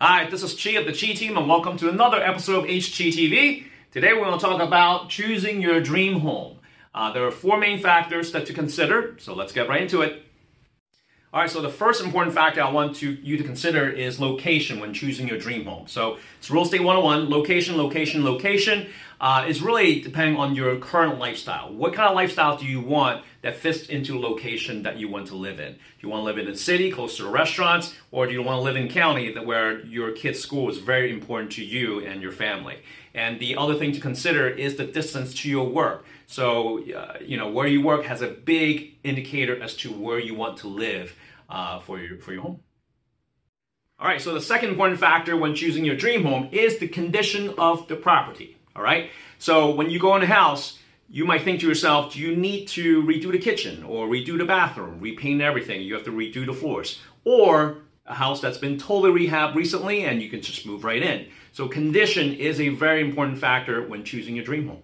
Hi, this is Chi of the Chi Team, and welcome to another episode of HGTV. Today we're going to talk about choosing your dream home. Uh, there are four main factors that to consider, so let's get right into it. All right, so the first important factor I want to, you to consider is location when choosing your dream home. So it's Real Estate 101, location, location, location uh, is really depending on your current lifestyle. What kind of lifestyle do you want that fits into location that you want to live in? Do you want to live in a city close to restaurants, or do you want to live in county that where your kid's school is very important to you and your family? And the other thing to consider is the distance to your work. So, uh, you know, where you work has a big indicator as to where you want to live uh, for, your, for your home. All right, so the second important factor when choosing your dream home is the condition of the property. All right, so when you go in a house, you might think to yourself, do you need to redo the kitchen or redo the bathroom, repaint everything? You have to redo the floors. Or a house that's been totally rehabbed recently and you can just move right in. So condition is a very important factor when choosing your dream home.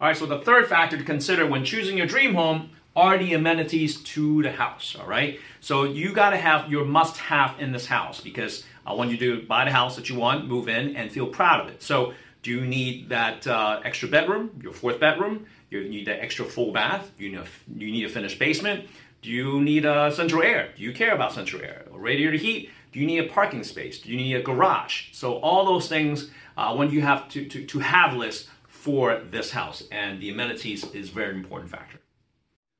All right, so the third factor to consider when choosing your dream home are the amenities to the house, all right? So you got to have your must have in this house because I want you to buy the house that you want, move in, and feel proud of it. So do you need that uh, extra bedroom, your fourth bedroom? You need that extra full bath? You know, you need a finished basement? Do you need a central air? Do you care about central air? Or radiator heat? Do you need a parking space? Do you need a garage? So all those things uh, when you have to, to, to have lists for this house and the amenities is very important factor.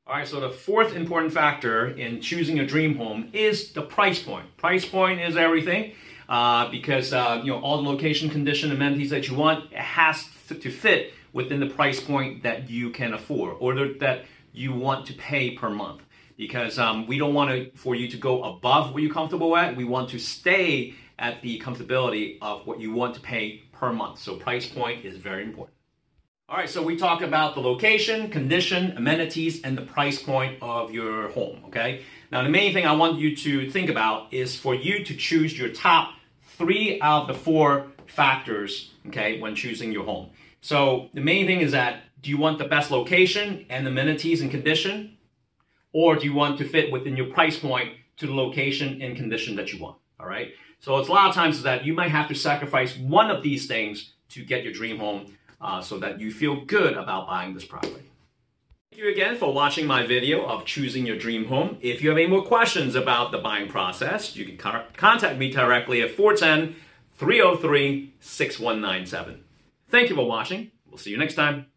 All right, so the fourth important factor in choosing a dream home is the price point. Price point is everything uh, because uh, you know all the location, condition, amenities that you want it has to fit within the price point that you can afford or that you want to pay per month. Because um, we don't want to for you to go above what you're comfortable at. We want to stay at the comfortability of what you want to pay per month. So price point is very important. All right, so we talk about the location, condition, amenities, and the price point of your home, okay? Now, the main thing I want you to think about is for you to choose your top three out of the four factors, okay, when choosing your home. So the main thing is that do you want the best location and amenities and condition? Or do you want to fit within your price point to the location and condition that you want, all right? So it's a lot of times that you might have to sacrifice one of these things to get your dream home uh, so that you feel good about buying this property. Thank you again for watching my video of choosing your dream home. If you have any more questions about the buying process, you can contact me directly at 410 303 6197. Thank you for watching. We'll see you next time.